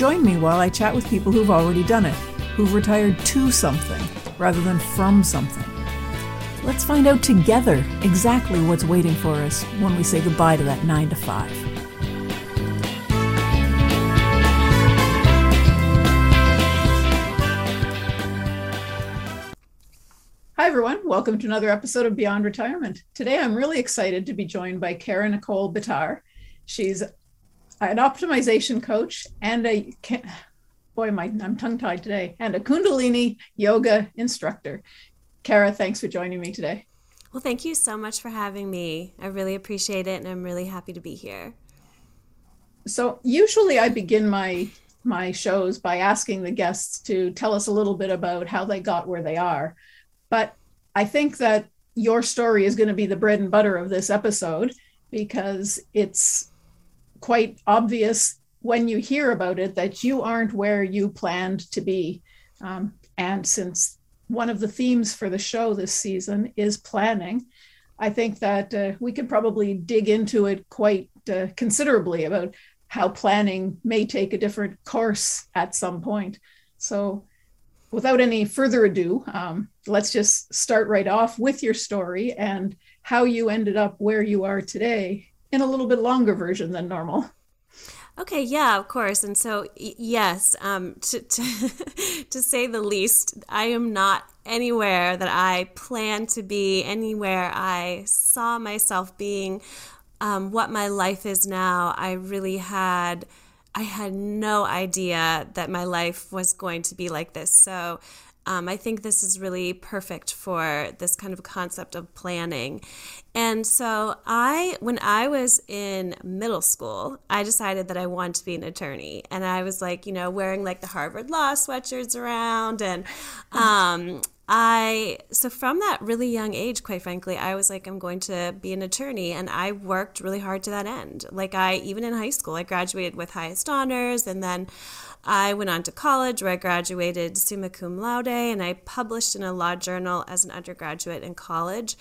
Join me while I chat with people who've already done it, who've retired to something rather than from something. Let's find out together exactly what's waiting for us when we say goodbye to that 9 to 5. Hi, everyone. Welcome to another episode of Beyond Retirement. Today, I'm really excited to be joined by Kara Nicole Bitar. She's Uh, an optimization coach and a, boy, my, I'm tongue tied today, and a Kundalini yoga instructor. Kara, thanks for joining me today. Well, thank you so much for having me. I really appreciate it, and I'm really happy to be here. So, usually I begin my my shows by asking the guests to tell us a little bit about how they got where they are. But I think that your story is going to be the bread and butter of this episode because it's quite obvious when you hear about it that you aren't where you planned to be. Um, and since one of the themes for the show this season is planning, I think that uh, we could probably dig into it quite uh, considerably about how planning may take a different course at some point. So without any further ado, um, let's just start right off with your story and how you ended up where you are today in a little bit longer version than normal. Okay, yeah, of course. And so, yes, um, to, to, to say the least, I am not anywhere that I plan to be, anywhere I saw myself being. Um, what my life is now, I really had I had no idea that my life was going to be like this. So um, I think this is really perfect for this kind of concept of planning. And so I, when I was in middle school, I decided that I wanted to be an attorney, and I was like, you know, wearing like the Harvard Law sweatshirts around, and um, I so from that really young age, quite frankly, I was like, I'm going to be an attorney, and I worked really hard to that end. Like I even in high school, I graduated with highest honors, and then I went on to college where I graduated summa cum laude, and I published in a law journal as an undergraduate in college.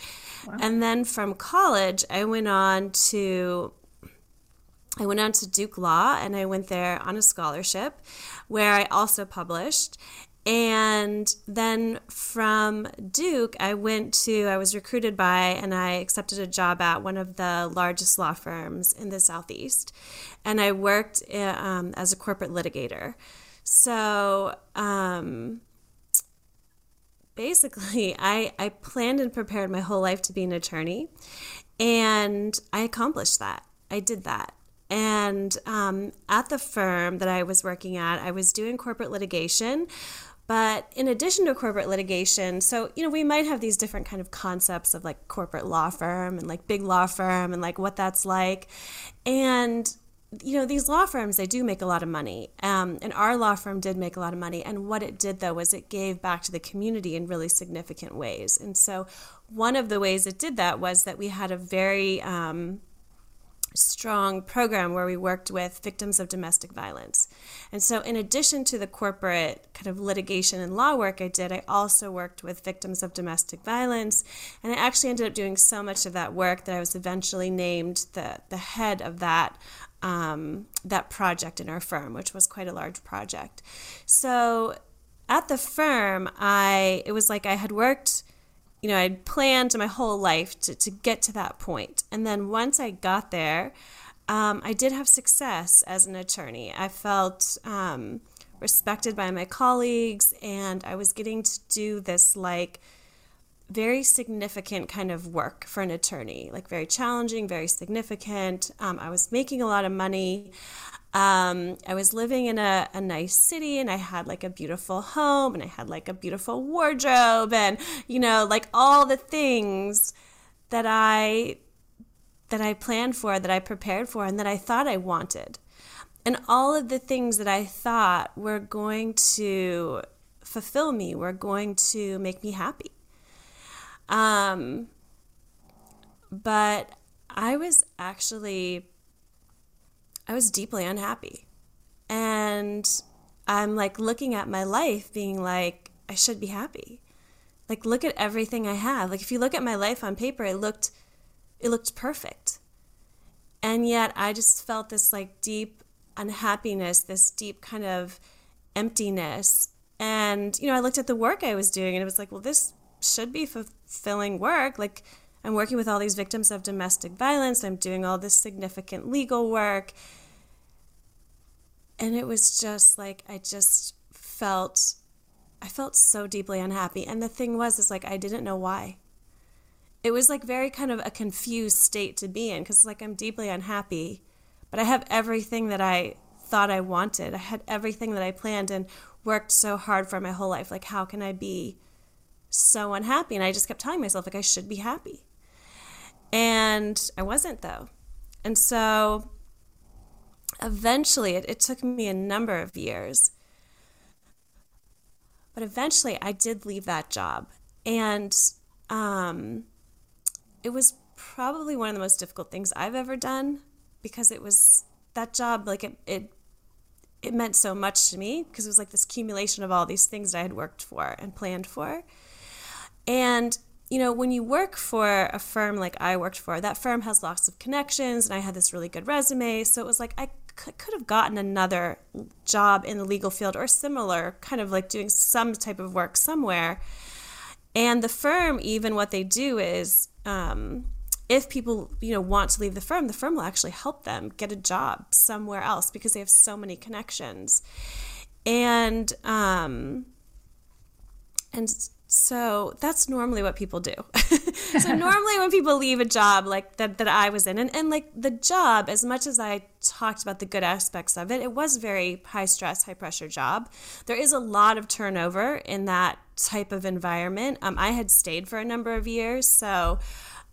Wow. And then from college, I went on to I went on to Duke Law and I went there on a scholarship where I also published. And then from Duke, I went to, I was recruited by, and I accepted a job at one of the largest law firms in the Southeast. And I worked eh, um, as a corporate litigator. So um, basically, I, I planned and prepared my whole life to be an attorney. And I accomplished that. I did that. And um, at the firm that I was working at, I was doing corporate litigation but in addition to corporate litigation, so you know, we might have these different kind of concepts of like corporate law firm and like big law firm and like what that's like. And you know, these law firms, they do make a lot of money. Um, and our law firm did make a lot of money. And what it did, though, was it gave back to the community in really significant ways. And so, one of the ways it did that was that we had a very um, strong program where we worked with victims of domestic violence. And so, in addition to the corporate kind of litigation and law work I did, I also worked with victims of domestic violence. And I actually ended up doing so much of that work that I was eventually named the, the head of that. Um, that project in our firm, which was quite a large project. So at the firm, I it was like I had worked you know, I'd planned my whole life to, to get to that point. And then once I got there, um, I did have success as an attorney. I felt um, respected by my colleagues, and I was getting to do this like very significant kind of work for an attorney, like very challenging, very significant. Um, I was making a lot of money. Um, I was living in a, a nice city and I had like a beautiful home and I had like a beautiful wardrobe and, you know, like all the things that I that I planned for, that I prepared for, and that I thought I wanted. And all of the things that I thought were going to fulfill me, were going to make me happy. Um, but I was actually, I was deeply unhappy. And I'm like looking at my life being like, I should be happy. Like, look at everything I have. Like, if you look at my life on paper, it looked, it looked perfect. And yet I just felt this like deep unhappiness, this deep kind of emptiness. And, you know, I looked at the work I was doing and it was like, well, this should be fulfilling work. Like, I'm working with all these victims of domestic violence, I'm doing all this significant legal work. And it was just like, I just felt, I felt so deeply unhappy. And the thing was, is like, I didn't know why. It was like very kind of a confused state to be in because, like, I'm deeply unhappy, but I have everything that I thought I wanted. I had everything that I planned and worked so hard for my whole life. Like, how can I be so unhappy? And I just kept telling myself, like, I should be happy. And I wasn't, though. And so eventually, it, it took me a number of years. But eventually, I did leave that job. And um, it was probably one of the most difficult things I've ever done because it was that job, like, it, it it meant so much to me because it was like this accumulation of all these things that I had worked for and planned for. And you know, when you work for a firm like I worked for, that firm has lots of connections, and I had this really good resume. So it was like I could have gotten another job in the legal field or similar, kind of like doing some type of work somewhere. And the firm, even what they do is, um, if people you know want to leave the firm the firm will actually help them get a job somewhere else because they have so many connections and um and so that's normally what people do so normally when people leave a job like that that i was in and, and like the job as much as i talked about the good aspects of it it was very high stress high pressure job there is a lot of turnover in that type of environment um, i had stayed for a number of years so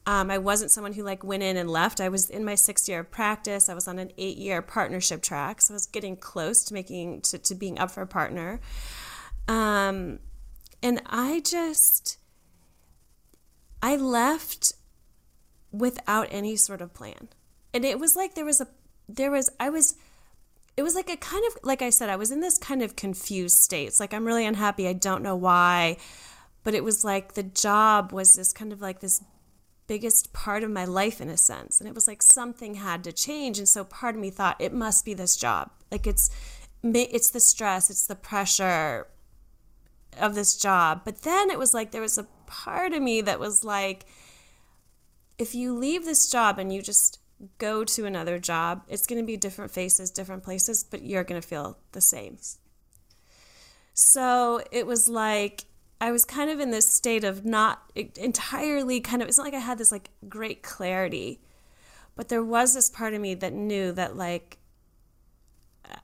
um, I wasn't someone who like went in and left. I was in my sixth year of practice. I was on an eight year partnership track, so I was getting close to making to, to being up for a partner. Um, and I just I left without any sort of plan, and it was like there was a there was I was it was like a kind of like I said I was in this kind of confused state. It's like I'm really unhappy. I don't know why, but it was like the job was this kind of like this biggest part of my life in a sense. And it was like something had to change. And so part of me thought it must be this job. Like it's it's the stress it's the pressure of this job. But then it was like there was a part of me that was like if you leave this job and you just go to another job it's going to be different faces different places but you're going to feel the same. So it was like I was kind of in this state of not entirely kind of, it's not like I had this like great clarity, but there was this part of me that knew that like uh,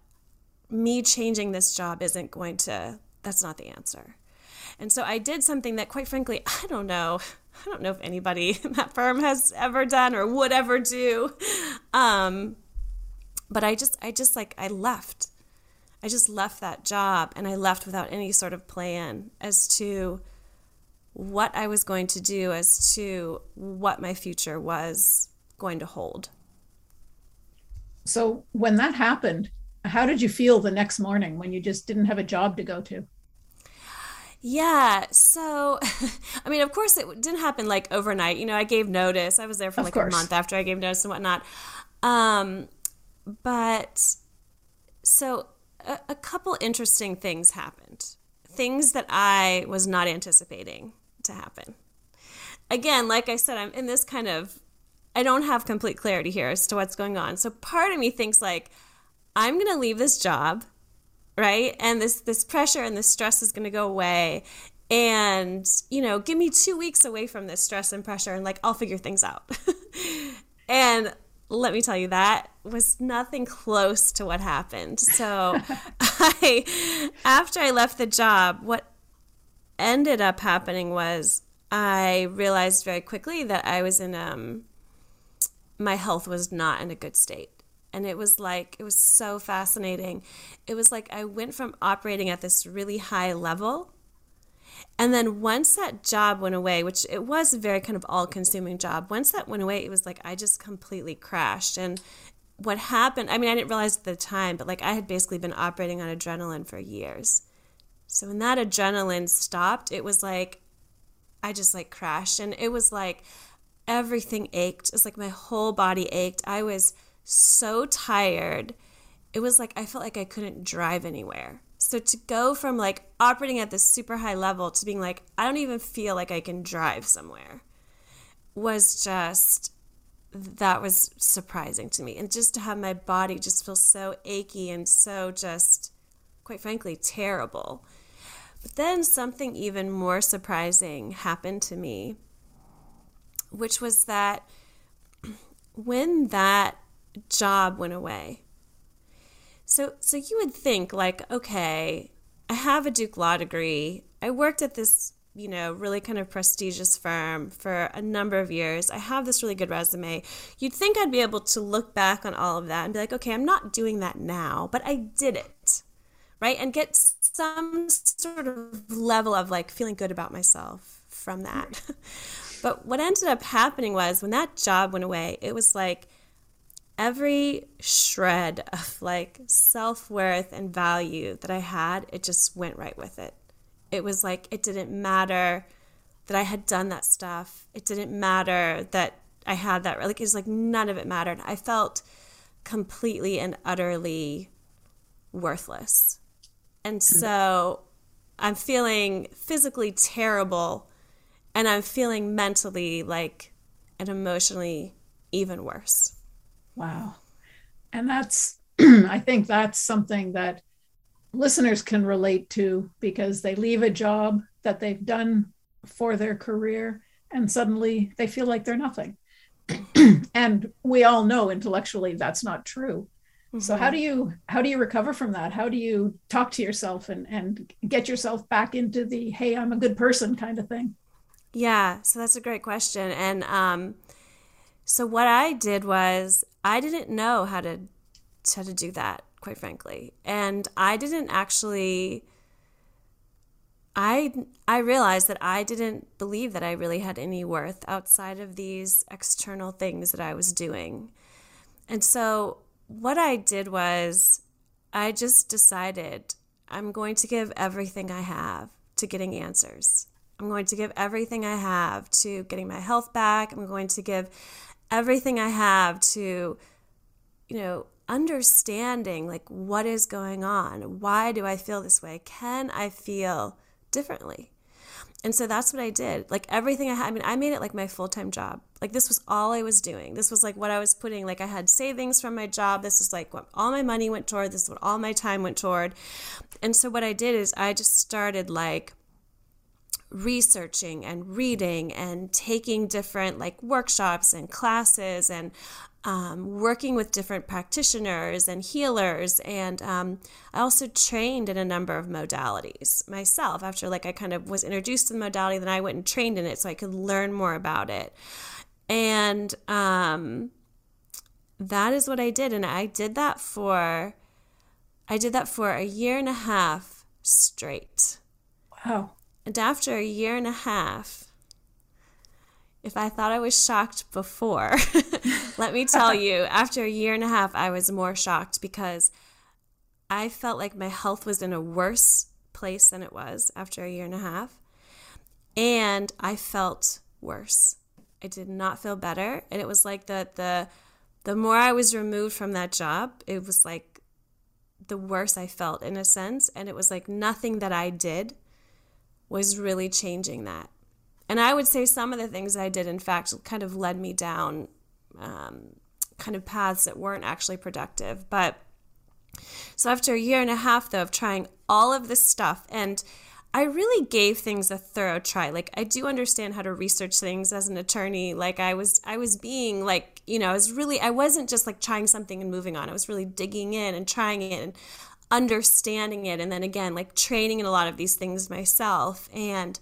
me changing this job isn't going to, that's not the answer. And so I did something that, quite frankly, I don't know. I don't know if anybody in that firm has ever done or would ever do. Um, but I just, I just like, I left. I just left that job and I left without any sort of plan as to what I was going to do, as to what my future was going to hold. So, when that happened, how did you feel the next morning when you just didn't have a job to go to? Yeah. So, I mean, of course, it didn't happen like overnight. You know, I gave notice. I was there for like a month after I gave notice and whatnot. Um, but so a, a couple interesting things happened. Things that I was not anticipating to happen. Again, like I said, I'm in this kind of I don't have complete clarity here as to what's going on. So part of me thinks like I'm going to leave this job, right? And this this pressure and this stress is going to go away and, you know, give me 2 weeks away from this stress and pressure and like I'll figure things out. and let me tell you that was nothing close to what happened. So I after I left the job, what ended up happening was I realized very quickly that I was in um my health was not in a good state. And it was like, it was so fascinating. It was like I went from operating at this really high level. And then once that job went away, which it was a very kind of all consuming job, once that went away, it was like I just completely crashed. And what happened, I mean, I didn't realize at the time, but like I had basically been operating on adrenaline for years. So when that adrenaline stopped, it was like I just like crashed. And it was like everything ached. It was like my whole body ached. I was so tired. It was like I felt like I couldn't drive anywhere. So to go from like operating at this super high level to being like, I don't even feel like I can drive somewhere was just that was surprising to me. And just to have my body just feel so achy and so just, quite frankly, terrible. But then something even more surprising happened to me, which was that when that job went away, so so you would think like, okay, I have a Duke law degree. I worked at this you know, really kind of prestigious firm for a number of years. I have this really good resume. You'd think I'd be able to look back on all of that and be like, okay, I'm not doing that now, but I did it, right? And get some sort of level of like feeling good about myself from that. but what ended up happening was when that job went away, it was like every shred of like self worth and value that I had, it just went right with it it was like it didn't matter that I had done that stuff. It didn't matter that I had that. Like it was like none of it mattered. I felt completely and utterly worthless. And mm. so I'm feeling physically terrible and I'm feeling mentally like and emotionally even worse. Wow. And that's I think that's something that listeners can relate to because they leave a job that they've done for their career and suddenly they feel like they're nothing. and we all know intellectually that's not true. Mm-hmm. So how do you how do you recover from that? How do you talk to yourself and and get yourself back into the hey I'm a good person kind of thing? Yeah, so that's a great question. And um so what I did was I didn't know how to how to do that quite frankly. And I didn't actually I I realized that I didn't believe that I really had any worth outside of these external things that I was doing. And so what I did was I just decided I'm going to give everything I have to getting answers. I'm going to give everything I have to getting my health back. I'm going to give everything I have to you know understanding like what is going on. Why do I feel this way? Can I feel differently? And so that's what I did. Like everything I had, I mean, I made it like my full time job. Like this was all I was doing. This was like what I was putting, like I had savings from my job. This is like what all my money went toward. This is what all my time went toward. And so what I did is I just started like, researching and reading and taking different like workshops and classes and um, working with different practitioners and healers. And um, i also trained in a number of modalities myself. After like i kind of was introduced to the modality then i went and trained in it so i could learn more about it. And um, that is what i did. And i did that for i did that for a year and a half straight. Wow and after a year and a half if I thought I was shocked before, let me tell you, after a year and a half, I was more shocked because I felt like my health was in a worse place than it was after a year and a half. And I felt worse. I did not feel better. And it was like the the the more I was removed from that job, it was like the worse I felt in a sense. And it was like nothing that I did was really changing that. And I would say some of the things I did, in fact, kind of led me down um, kind of paths that weren't actually productive. But so after a year and a half, though, of trying all of this stuff, and I really gave things a thorough try. Like I do understand how to research things as an attorney. Like I was I was being like, you know, I was really I wasn't just like trying something and moving on. I was really digging in and trying it and understanding it and then again like training in a lot of these things myself. And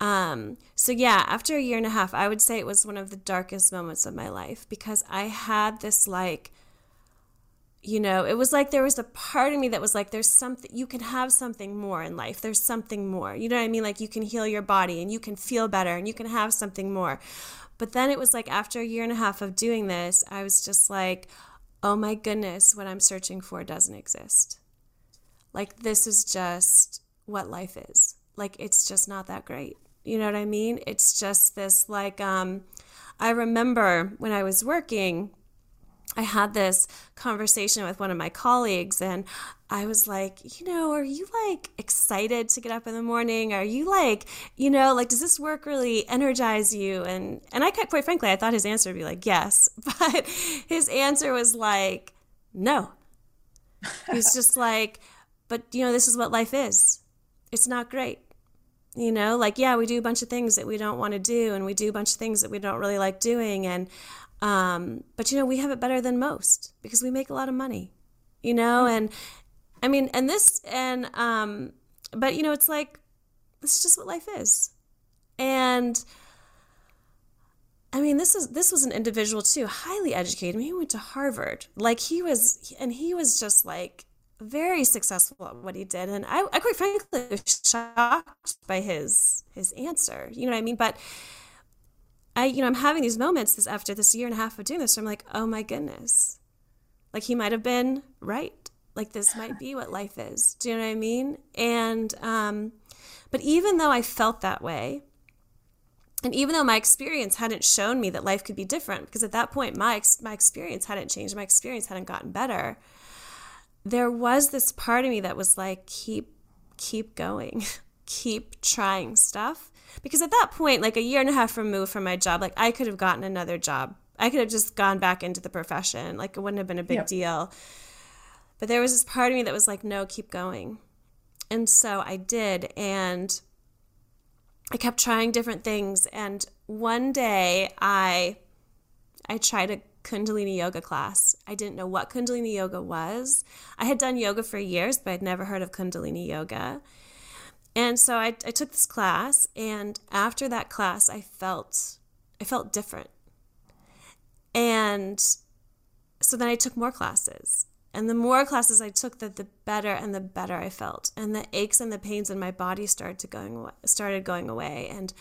um, so yeah, after a year and a half, I would say it was one of the darkest moments of my life because I had this like you know it was like there was a part of me that was like there's something you can have something more in life. There's something more. You know what i mean? Like you can heal your body and you can feel better and you can have something more. But then it was like after a year and a half of doing this i was just like oh my goodness what i'm searching for doesn't exist like this is just what life is like it's just not that great you know what i mean it's just this like um i remember when i was working I had this conversation with one of my colleagues, and I was like, you know, are you like excited to get up in the morning? Are you like, you know, like, does this work really energize you? And and I quite frankly, I thought his answer would be like, yes, but his answer was like, no. He's just like, but you know, this is what life is. It's not great. You know, like, yeah, we do a bunch of things that we don't want to do, and we do a bunch of things that we don't really like doing, and um, but you know, we have it better than most because we make a lot of money, you know, mm-hmm. and I mean, and this, and, um, but you know, it's like, this is just what life is. And I mean, this is, this was an individual too, highly educated. I mean, he went to Harvard. Like he was, and he was just like, very successful at what he did and I, I quite frankly was shocked by his his answer you know what i mean but I, you know, I'm having these moments this after this year and a half of doing this. I'm like, oh my goodness, like he might have been right. Like this might be what life is. Do you know what I mean? And, um, but even though I felt that way, and even though my experience hadn't shown me that life could be different, because at that point my my experience hadn't changed, my experience hadn't gotten better. There was this part of me that was like, keep keep going, keep trying stuff. Because at that point like a year and a half removed from my job like i could have gotten another job. I could have just gone back into the profession. Like it wouldn't have been a big yep. deal. But there was this part of me that was like no keep going. And so i did. And i kept trying different things. And one day i i tried a kundalini yoga class i didn't know what kundalini yoga was i had done yoga for years but i'd never heard of kundalini yoga and so I, I took this class, and after that class, I felt I felt different. And so then I took more classes. And the more classes I took, the, the better and the better I felt. And the aches and the pains in my body started to going started going away. And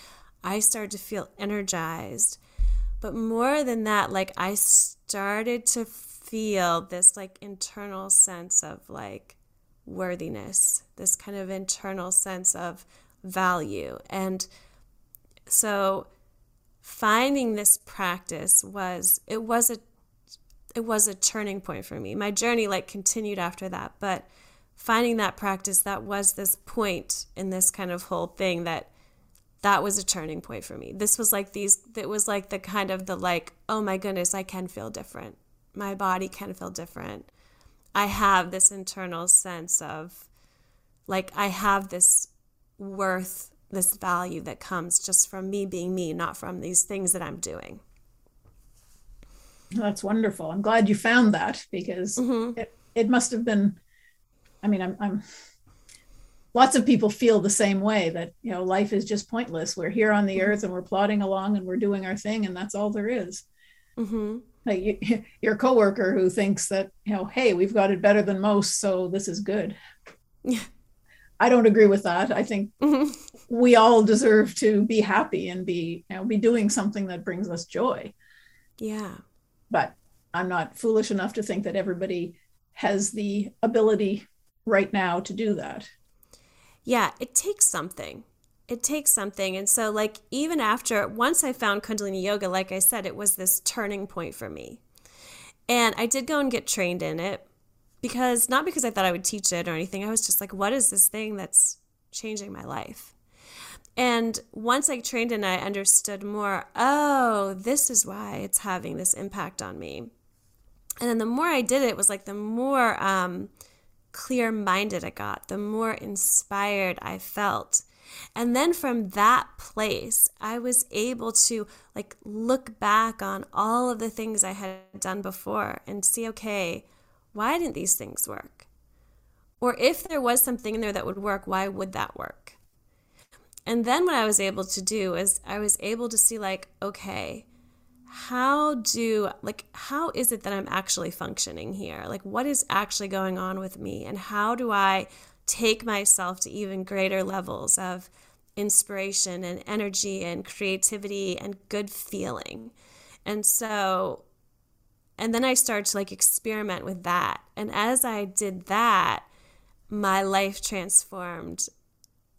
I started to feel energized. But more than that, like I started to feel this like internal sense of like worthiness, this kind of internal sense of value. And so finding this practice was it was a it was a turning point for me. My journey like continued after that, but finding that practice that was this point in this kind of whole thing that that was a turning point for me. This was like these it was like the kind of the like, oh my goodness, I can feel different. My body can feel different. I have this internal sense of like I have this worth, this value that comes just from me being me, not from these things that I'm doing. That's wonderful. I'm glad you found that because mm-hmm. it, it must have been I mean I'm I'm lots of people feel the same way that you know life is just pointless we're here on the mm-hmm. earth and we're plodding along and we're doing our thing and that's all there is. Mm-hmm like you, your coworker who thinks that you know hey we've got it better than most so this is good. Yeah. I don't agree with that. I think mm-hmm. we all deserve to be happy and be you know be doing something that brings us joy. Yeah. But i'm not foolish enough to think that everybody has the ability right now to do that. Yeah it takes something it takes something. And so, like, even after, once I found Kundalini Yoga, like I said, it was this turning point for me. And I did go and get trained in it because, not because I thought I would teach it or anything, I was just like, what is this thing that's changing my life? And once I trained and I understood more oh, this is why it's having this impact on me. And then the more I did it, it was like the more um, clear minded I got, the more inspired I felt and then from that place, I was able to like look back on all of the things I had done before and see, okay, why didn't these things work? Or if there was something in there that would work, why would that work? And then what I was able to do is I was able to see, like, okay, how do like how is it that i'm actually functioning here like what is actually going on with me and how do i take myself to even greater levels of inspiration and energy and creativity and good feeling. And so and then i started to like experiment with that. And as i did that my life transformed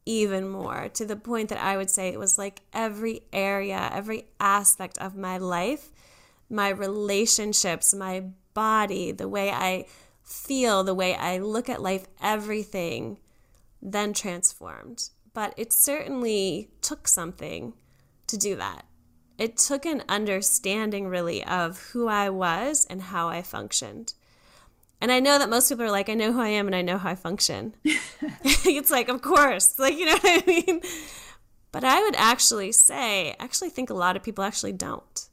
even more to the point that I would say it was like every area, every aspect of my life, my relationships, my body, the way I feel, the way I look at life, everything then transformed. But it certainly took something to do that. It took an understanding, really, of who I was and how I functioned. And I know that most people are like, I know who I am and I know how I function. it's like, of course. Like, you know what I mean? But I would actually say, actually think a lot of people actually don't.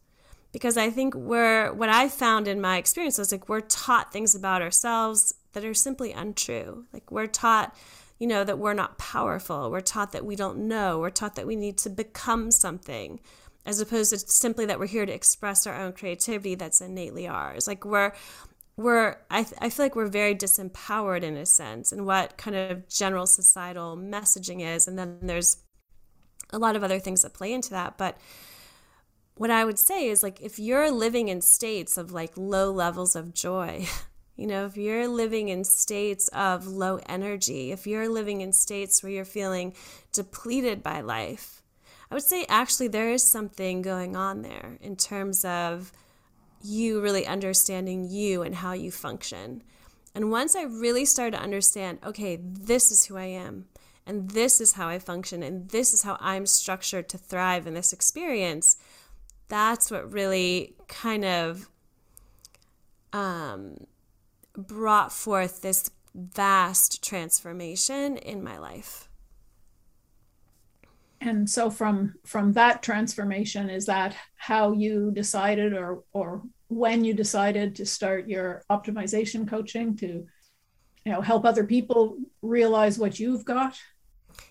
Because I think we're, what I found in my experience was like, we're taught things about ourselves that are simply untrue. Like, we're taught, you know, that we're not powerful. We're taught that we don't know. We're taught that we need to become something as opposed to simply that we're here to express our own creativity that's innately ours. Like, we're, we're I, th- I feel like we're very disempowered in a sense and what kind of general societal messaging is and then there's a lot of other things that play into that but what i would say is like if you're living in states of like low levels of joy you know if you're living in states of low energy if you're living in states where you're feeling depleted by life i would say actually there is something going on there in terms of you really understanding you and how you function. And once I really started to understand, okay, this is who I am, and this is how I function, and this is how I'm structured to thrive in this experience, that's what really kind of um, brought forth this vast transformation in my life. And so from from that transformation is that how you decided or or when you decided to start your optimization coaching to you know help other people realize what you've got?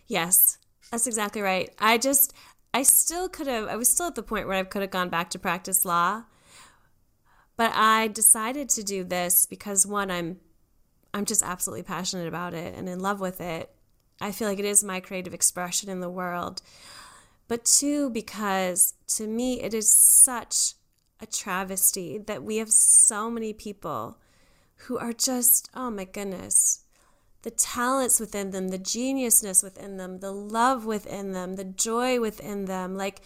Yes that's exactly right. I just i still could have i was still at the point where i could have gone back to practice law but i decided to do this because one i'm i'm just absolutely passionate about it and in love with it I feel like it is my creative expression in the world. But two, because to me, it is such a travesty that we have so many people who are just, oh my goodness, the talents within them, the geniusness within them, the love within them, the joy within them. Like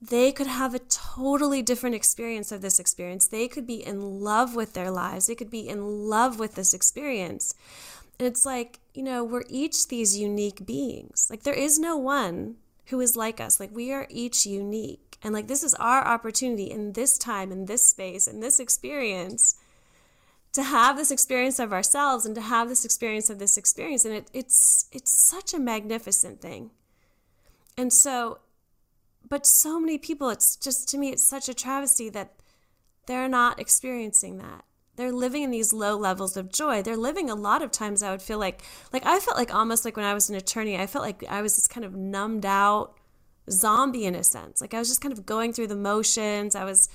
they could have a totally different experience of this experience. They could be in love with their lives, they could be in love with this experience. And it's like, you know, we're each these unique beings. Like, there is no one who is like us. Like, we are each unique. And like, this is our opportunity in this time, in this space, in this experience to have this experience of ourselves and to have this experience of this experience. And it, it's, it's such a magnificent thing. And so, but so many people, it's just to me, it's such a travesty that they're not experiencing that they're living in these low levels of joy they're living a lot of times i would feel like like i felt like almost like when i was an attorney i felt like i was this kind of numbed out zombie in a sense like i was just kind of going through the motions i was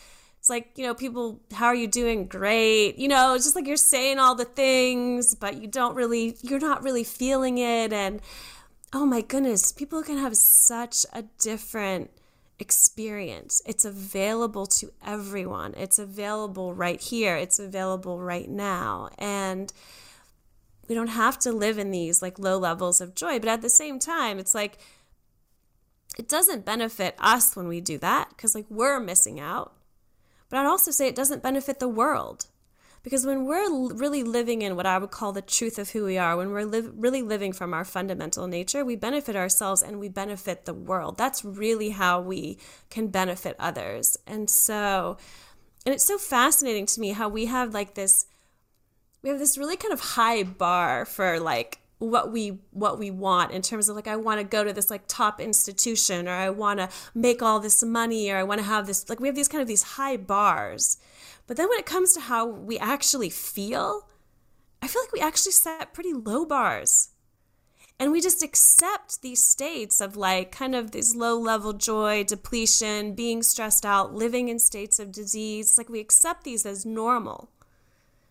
it's like you know people how are you doing great you know it's just like you're saying all the things but you don't really you're not really feeling it and oh my goodness people can have such a different experience. It's available to everyone. It's available right here. It's available right now. And we don't have to live in these like low levels of joy. But at the same time, it's like it doesn't benefit us when we do that because like we're missing out. But I'd also say it doesn't benefit the world because when we're really living in what I would call the truth of who we are, when we're li- really living from our fundamental nature, we benefit ourselves and we benefit the world. That's really how we can benefit others. And so, and it's so fascinating to me how we have like this we have this really kind of high bar for like what we what we want in terms of like I want to go to this like top institution or I want to make all this money or I want to have this like we have these kind of these high bars but then when it comes to how we actually feel, I feel like we actually set pretty low bars. And we just accept these states of like kind of this low level joy, depletion, being stressed out, living in states of disease. Like we accept these as normal.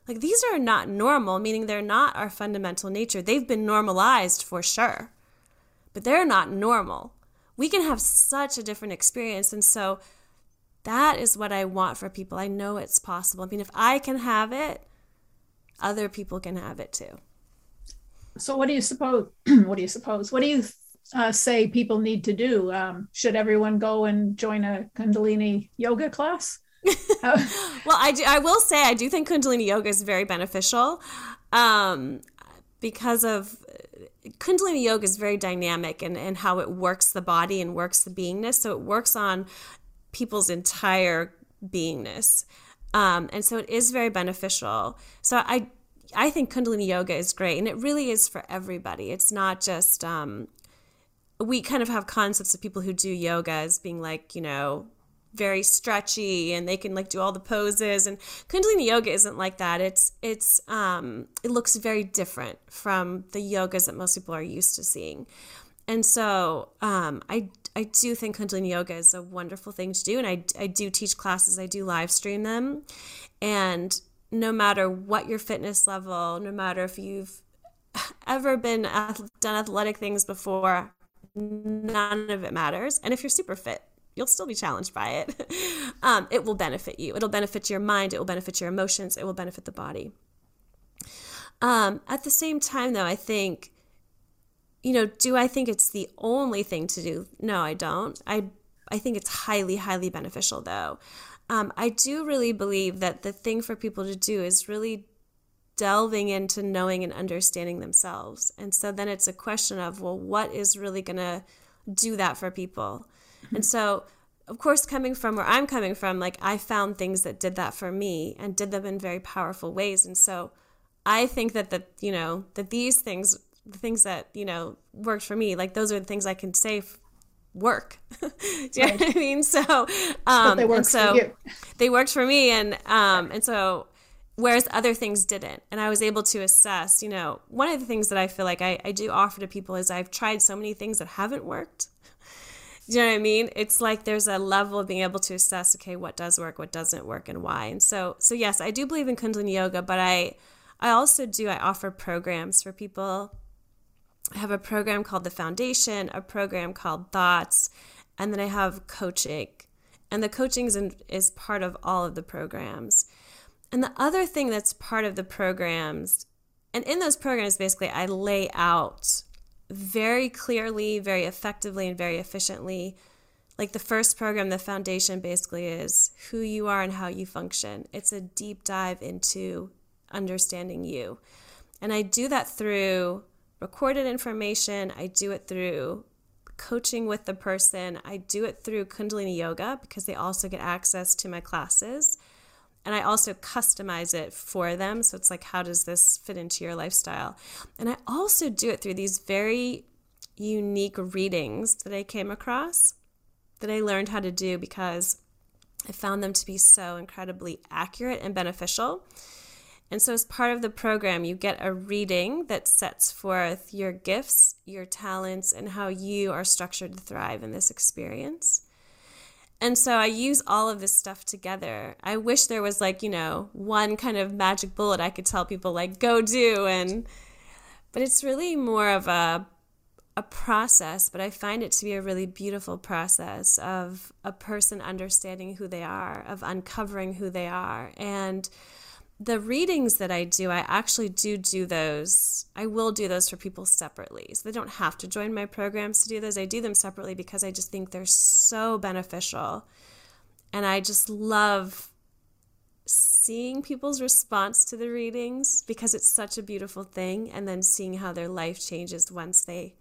Like these are not normal, meaning they're not our fundamental nature. They've been normalized for sure, but they're not normal. We can have such a different experience. And so that is what I want for people. I know it's possible. I mean, if I can have it, other people can have it too. So, what do you suppose? what do you suppose? What do you uh, say people need to do? Um, should everyone go and join a Kundalini yoga class? Well, I do, I will say I do think Kundalini yoga is very beneficial um, because of Kundalini yoga is very dynamic and and how it works the body and works the beingness. So it works on people's entire beingness. Um, and so it is very beneficial. So I I think Kundalini yoga is great, and it really is for everybody. It's not just um, we kind of have concepts of people who do yoga as being like you know very stretchy and they can like do all the poses. And kundalini yoga isn't like that. It's it's um it looks very different from the yogas that most people are used to seeing. And so um i i do think kundalini yoga is a wonderful thing to do. And i i do teach classes. I do live stream them. And no matter what your fitness level no matter if you've ever been done athletic things before none of it matters. And if you're super fit you'll still be challenged by it. um, it will benefit you. It'll benefit your mind. It will benefit your emotions. It will benefit the body. Um, at the same time, though, I think, you know, do I think it's the only thing to do? No, I don't. I I think it's highly, highly beneficial, though. Um, I do really believe that the thing for people to do is really delving into knowing and understanding themselves. And so then it's a question of, well, what is really going to do that for people? And so, of course, coming from where I'm coming from, like I found things that did that for me and did them in very powerful ways. And so I think that that, you know, that these things, the things that, you know, worked for me, like those are the things I can say work. Do you right. know what I mean? So, um, they worked so they worked for me. And, um, and so, whereas other things didn't. And I was able to assess, you know, one of the things that I feel like I, I do offer to people is I've tried so many things that haven't worked you know what I mean? It's like there's a level of being able to assess, okay, what does work, what doesn't work, and why. And so, so yes, I do believe in Kundalini yoga, but I, I also do. I offer programs for people. I have a program called the Foundation, a program called Thoughts, and then I have coaching, and the coaching is, in, is part of all of the programs. And the other thing that's part of the programs, and in those programs, basically, I lay out very clearly, very effectively, and very efficiently. Like the first program, the foundation basically is who you are and how you function. It's a deep dive into understanding you. And I do that through recorded information, I do it through coaching with the person, I do it through Kundalini Yoga because they also get access to my classes and I also customize it for them. So it's like, how does this fit into your lifestyle? And I also do it through these very unique readings that I came across that I learned how to do because I found them to be so incredibly accurate and beneficial. And so, as part of the program, you get a reading that sets forth your gifts, your talents, and how you are structured to thrive in this experience. And so I use all of this stuff together. I wish there was like, you know, one kind of magic bullet I could tell people like go do and but it's really more of a a process, but I find it to be a really beautiful process of a person understanding who they are, of uncovering who they are. And the readings that I do, I actually do do those. I will do those for people separately. So they don't have to join my programs to do those. I do them separately because I just think they're so beneficial. And I just love seeing people's response to the readings because it's such a beautiful thing. And then seeing how their life changes once they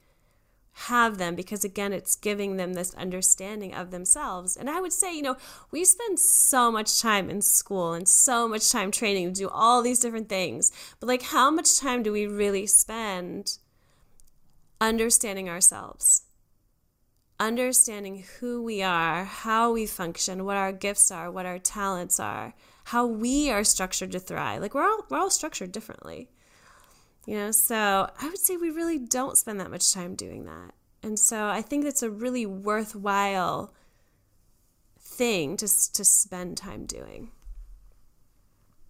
have them because again it's giving them this understanding of themselves. And i would say you know we spend so much time in school and so much time training to do all these different things. But like how much time do we really spend understanding ourselves understanding who we are how we function what our gifts are what our talents are how we are structured to thrive? Like we're all we're all structured differently You know, so I would say we really don't spend that much time doing that. And so I think it's a really worthwhile thing to, to spend time doing.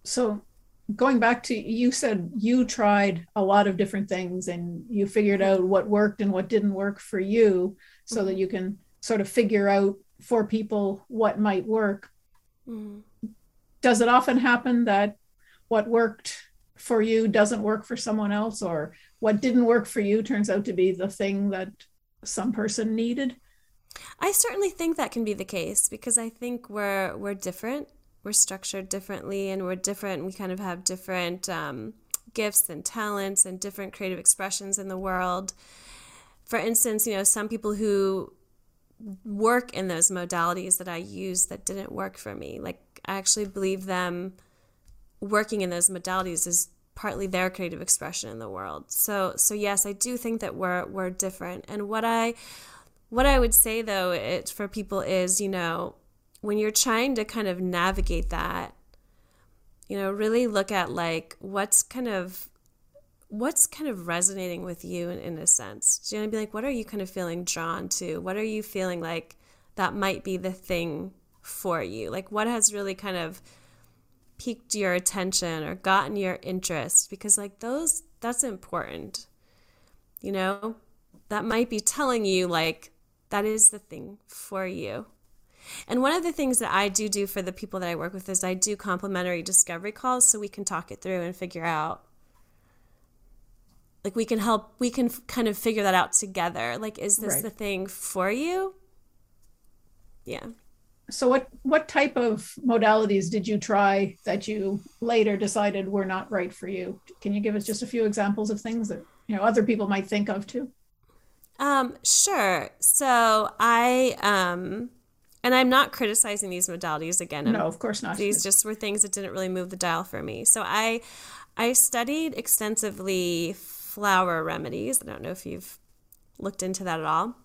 So going back to you said you tried a lot of different things and you figured out what worked and what didn't work for you so mm-hmm. that you can sort of figure out for people what might work mm-hmm. does it often happen that what worked for you doesn't work for someone else or what didn't work for you turns out to be the thing that some person needed i certainly think that can be the case because i think we're we're different we're structured differently and we're different. We kind of have different um, gifts and talents and different creative expressions in the world. For instance, you know, some people who work in those modalities that I use that didn't work for me, like I actually believe them working in those modalities is partly their creative expression in the world. So so yes, I do think that we're we're different. And what I what I would say though it for people is, you know, when you're trying to kind of navigate that, you know, really look at like what's kind of what's kind of resonating with you in, in a sense. Do you want to be like, what are you kind of feeling drawn to? What are you feeling like that might be the thing for you? Like what has really kind of piqued your attention or gotten your interest? Because like those that's important. You know, that might be telling you like that is the thing for you. And one of the things that I do do for the people that I work with is I do complimentary discovery calls so we can talk it through and figure out like we can help we can kind of figure that out together. Like is this right. the thing for you? Yeah. So what what type of modalities did you try that you later decided were not right for you? Can you give us just a few examples of things that you know other people might think of too? Um, sure. So I um and I'm not criticizing these modalities again. No, of course not. These just were things that didn't really move the dial for me. So I I studied extensively flower remedies. I don't know if you've looked into that at all.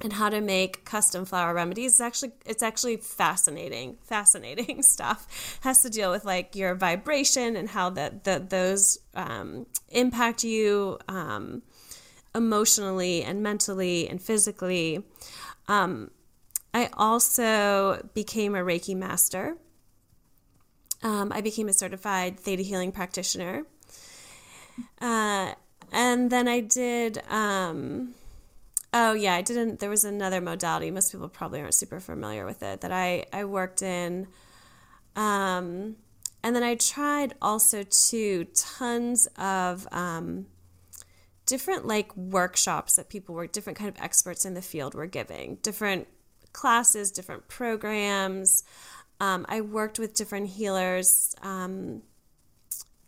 And how to make custom flower remedies. It's actually it's actually fascinating, fascinating stuff. It has to deal with like your vibration and how that the, those um, impact you um, emotionally and mentally and physically. Um, I also became a Reiki master. Um, I became a certified Theta healing practitioner. Uh, and then I did, um, oh yeah, I didn't, there was another modality. Most people probably aren't super familiar with it that I, I worked in. Um, and then I tried also to tons of um, different like workshops that people were different kind of experts in the field were giving, different classes, different programs. Um, I worked with different healers, um,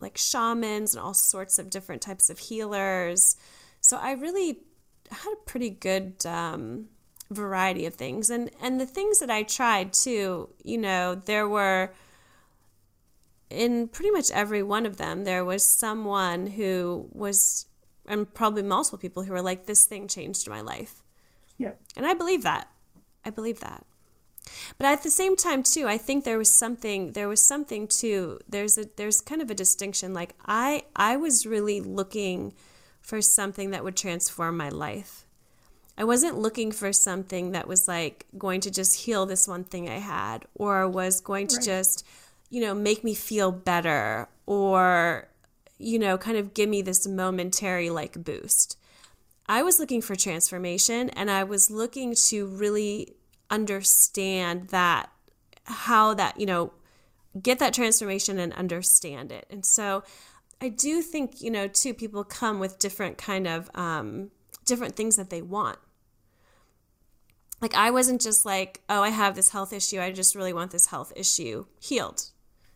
like shamans and all sorts of different types of healers. So I really had a pretty good um, variety of things, and and the things that I tried too. You know, there were in pretty much every one of them there was someone who was and probably multiple people who were like this thing changed my life yeah and i believe that I believe that. But at the same time too, I think there was something there was something too. There's a there's kind of a distinction like I I was really looking for something that would transform my life. I wasn't looking for something that was like going to just heal this one thing I had or was going to right. just, you know, make me feel better or you know, kind of give me this momentary like boost. I was looking for transformation and I was looking to really understand that, how that, you know, get that transformation and understand it. And so I do think, you know, too, people come with different kind of, um, different things that they want. Like I wasn't just like, oh, I have this health issue. I just really want this health issue healed.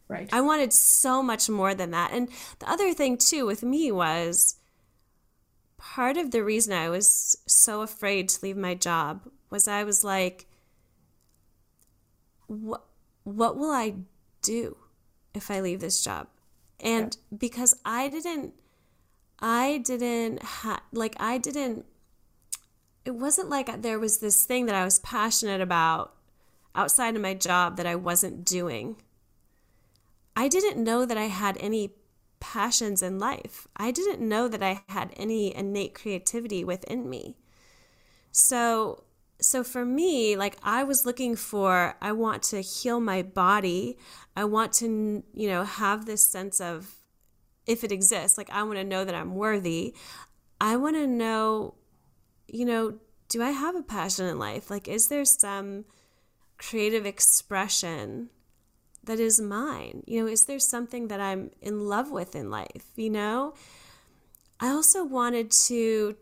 Right. I wanted so much more than that. And the other thing too with me was part of the reason I was so afraid to leave my job was I was like, what, what will I do if I leave this job? And yeah. because I didn't, I didn't have, like, I didn't, it wasn't like there was this thing that I was passionate about outside of my job that I wasn't doing. I didn't know that I had any passions in life. I didn't know that I had any innate creativity within me. So so for me, like I was looking for I want to heal my body. I want to, you know, have this sense of if it exists, like I want to know that I'm worthy. I want to know, you know, do I have a passion in life? Like is there some creative expression that is mine? You know, is there something that I'm in love with in life? You know, I also wanted to,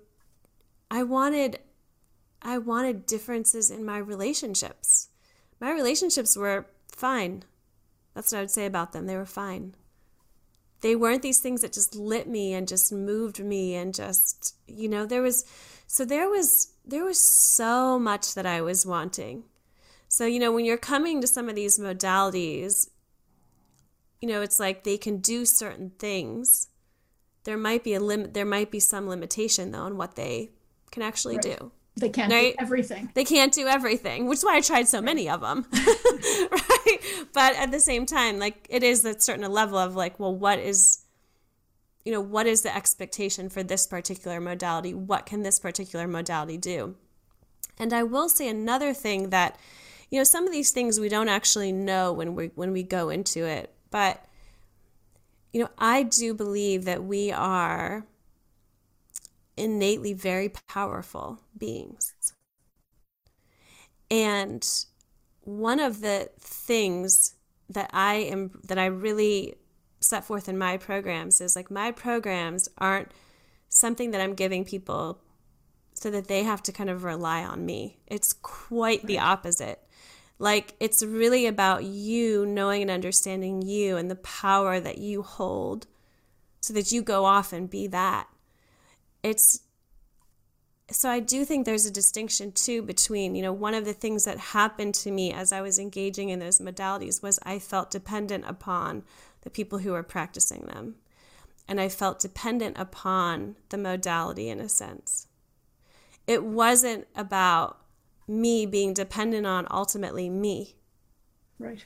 I wanted, I wanted differences in my relationships. My relationships were fine. That's what I would say about them. They were fine. They weren't these things that just lit me and just moved me and just, you know, there was, so there was, there was so much that I was wanting so, you know, when you're coming to some of these modalities, you know, it's like they can do certain things. There might be a limit, there might be some limitation though on what they can actually right. do. They can't right? do everything. They can't do everything, which is why I tried so many of them. right. But at the same time, like it is a certain level of like, well, what is, you know, what is the expectation for this particular modality? What can this particular modality do? And I will say another thing that you know some of these things we don't actually know when we when we go into it but you know i do believe that we are innately very powerful beings and one of the things that i am that i really set forth in my programs is like my programs aren't something that i'm giving people so that they have to kind of rely on me. It's quite the opposite. Like it's really about you knowing and understanding you and the power that you hold so that you go off and be that. It's so I do think there's a distinction too between, you know, one of the things that happened to me as I was engaging in those modalities was I felt dependent upon the people who were practicing them. And I felt dependent upon the modality in a sense. It wasn't about me being dependent on ultimately me. Right.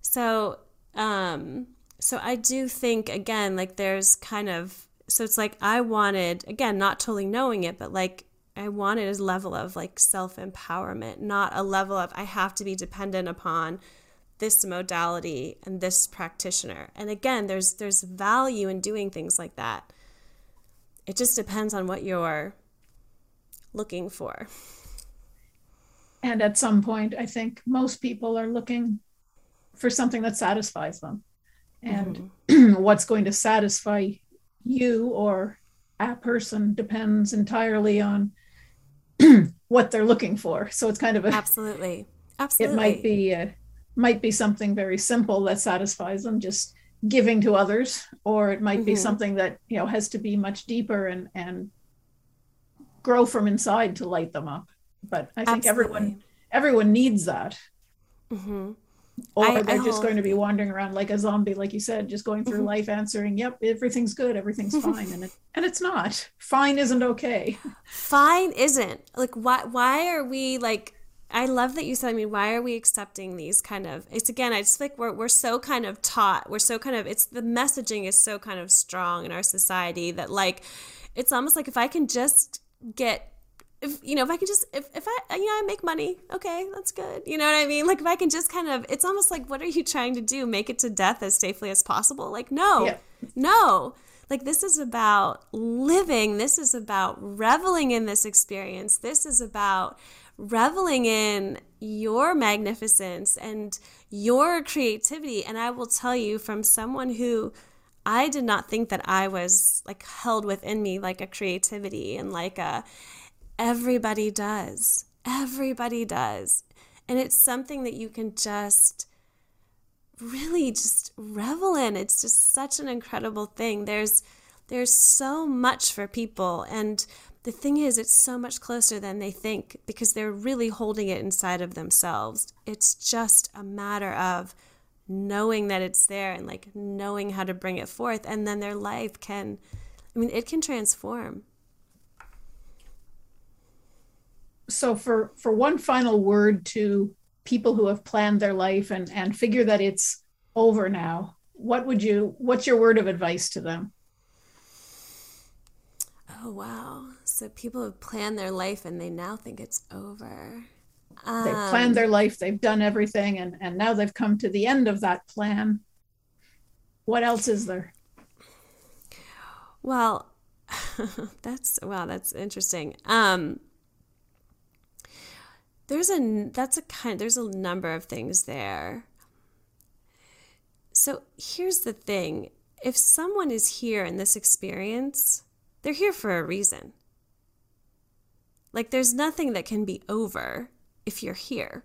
So, um, so I do think again, like there's kind of so it's like I wanted again, not totally knowing it, but like I wanted a level of like self empowerment, not a level of I have to be dependent upon this modality and this practitioner. And again, there's there's value in doing things like that. It just depends on what you're looking for. And at some point, I think most people are looking for something that satisfies them. And mm-hmm. what's going to satisfy you or a person depends entirely on what they're looking for. So it's kind of a absolutely, absolutely. It might be a, might be something very simple that satisfies them, just giving to others, or it might mm-hmm. be something that you know has to be much deeper and and grow from inside to light them up. But I think Absolutely. everyone everyone needs that. Mm-hmm. Or I, they're I just going to be wandering around like a zombie, like you said, just going through mm-hmm. life answering, "Yep, everything's good, everything's fine," and it and it's not. Fine isn't okay. Fine isn't like why? Why are we like? I love that you said. I mean, why are we accepting these kind of? It's again, I just like we're we're so kind of taught. We're so kind of. It's the messaging is so kind of strong in our society that like, it's almost like if I can just get if you know if i can just if, if i you know i make money okay that's good. You know what i mean? Like if i can just kind of it's almost like what are you trying to do? Make it to death as safely as possible? Like no. Yeah. no. Like this is about living. This is about reveling in this experience. This is about reveling in your magnificence and your creativity. And i will tell you from someone who I did not think that I was like held within me like a creativity and like a everybody does. Everybody does. And it's something that you can just really just revel in. It's just such an incredible thing. There's there's so much for people and the thing is it's so much closer than they think because they're really holding it inside of themselves. It's just a matter of knowing that it's there and like knowing how to bring it forth and then their life can i mean it can transform so for for one final word to people who have planned their life and and figure that it's over now what would you what's your word of advice to them? Oh wow. So people have planned their life and they now think it's over. Um, they've planned their life they've done everything and and now they've come to the end of that plan. What else is there? Well that's wow that's interesting. Um there's a that's a kind there's a number of things there. So here's the thing. If someone is here in this experience they're here for a reason. Like there's nothing that can be over if you're here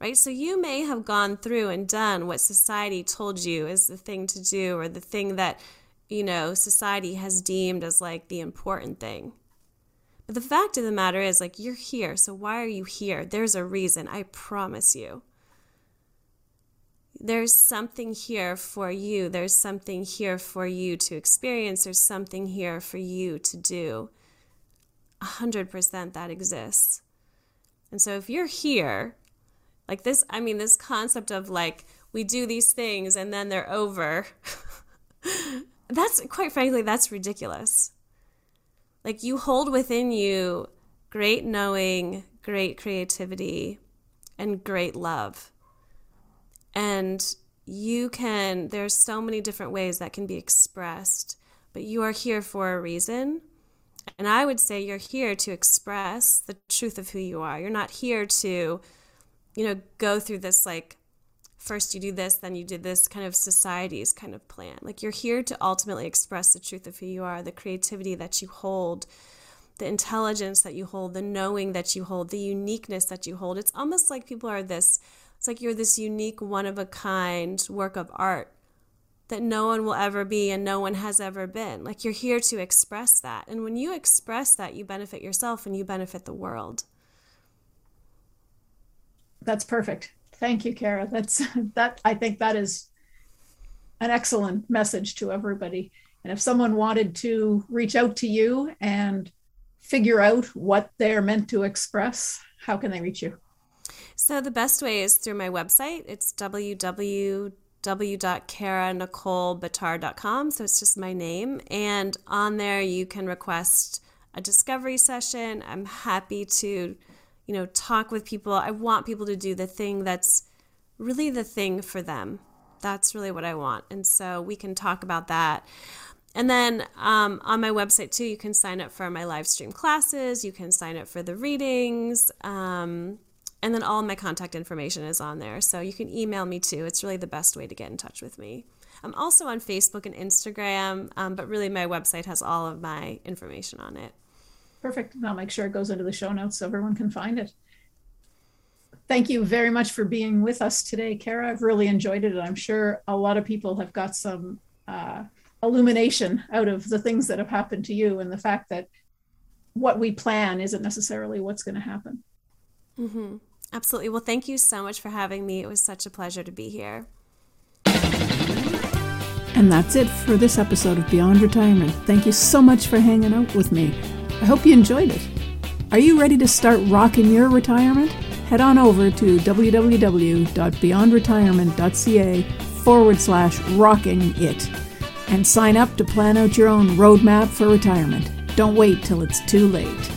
right? So you may have gone through and done what society told you is the thing to do or the thing that you know society has deemed as like the important thing but the fact of the matter is, like, you're here. So why are you here? There's a reason. I promise you. There's something here for you. There's something here for you to experience. There's something here for you to do. A hundred percent that exists. And so if you're here, like this, I mean, this concept of like, we do these things and then they're over. that's quite frankly, that's ridiculous. Like you hold within you great knowing, great creativity, and great love. And you can, there's so many different ways that can be expressed, but you are here for a reason. And I would say you're here to express the truth of who you are. You're not here to, you know, go through this like first you do this, then you did this kind of society's kind of plan. Like you're here to ultimately express the truth of who you are, the creativity that you hold, the intelligence that you hold, the knowing that you hold, the uniqueness that you hold. It's almost like people are this, it's like you're this unique, one of a kind work of art that no one will ever be and no one has ever been. Like you're here to express that. And when you express that, you benefit yourself and you benefit the world. That's perfect. Thank you, Kara. That's that. I think that is an excellent message to everybody. And if someone wanted to reach out to you and figure out what they're meant to express, how can they reach you? So the best way is through my website. It's www.karanicolebitar.com. So it's just my name. And on there, you can request a discovery session. I'm happy to you know, talk with people. I want people to do the thing that's really the thing for them. That's really what I want. And so we can talk about that. And then um, on my website too, you can sign up for my live stream classes. You can sign up for the readings. Um, and then all my contact information is on there. So you can email me too. It's really the best way to get in touch with me. I'm also on Facebook and Instagram, um, but really my website has all of my information on it. Perfect. And I'll make sure it goes into the show notes so everyone can find it. Thank you very much for being with us today, Kara. I've really enjoyed it. And I'm sure a lot of people have got some uh, illumination out of the things that have happened to you and the fact that what we plan isn't necessarily what's going to happen. Mm-hmm. Absolutely. Well, thank you so much for having me. It was such a pleasure to be here. And that's it for this episode of Beyond Retirement. Thank you so much for hanging out with me. I hope you enjoyed it. Are you ready to start rocking your retirement? Head on over to www.beyondretirement.ca forward slash rocking it and sign up to plan out your own roadmap for retirement. Don't wait till it's too late.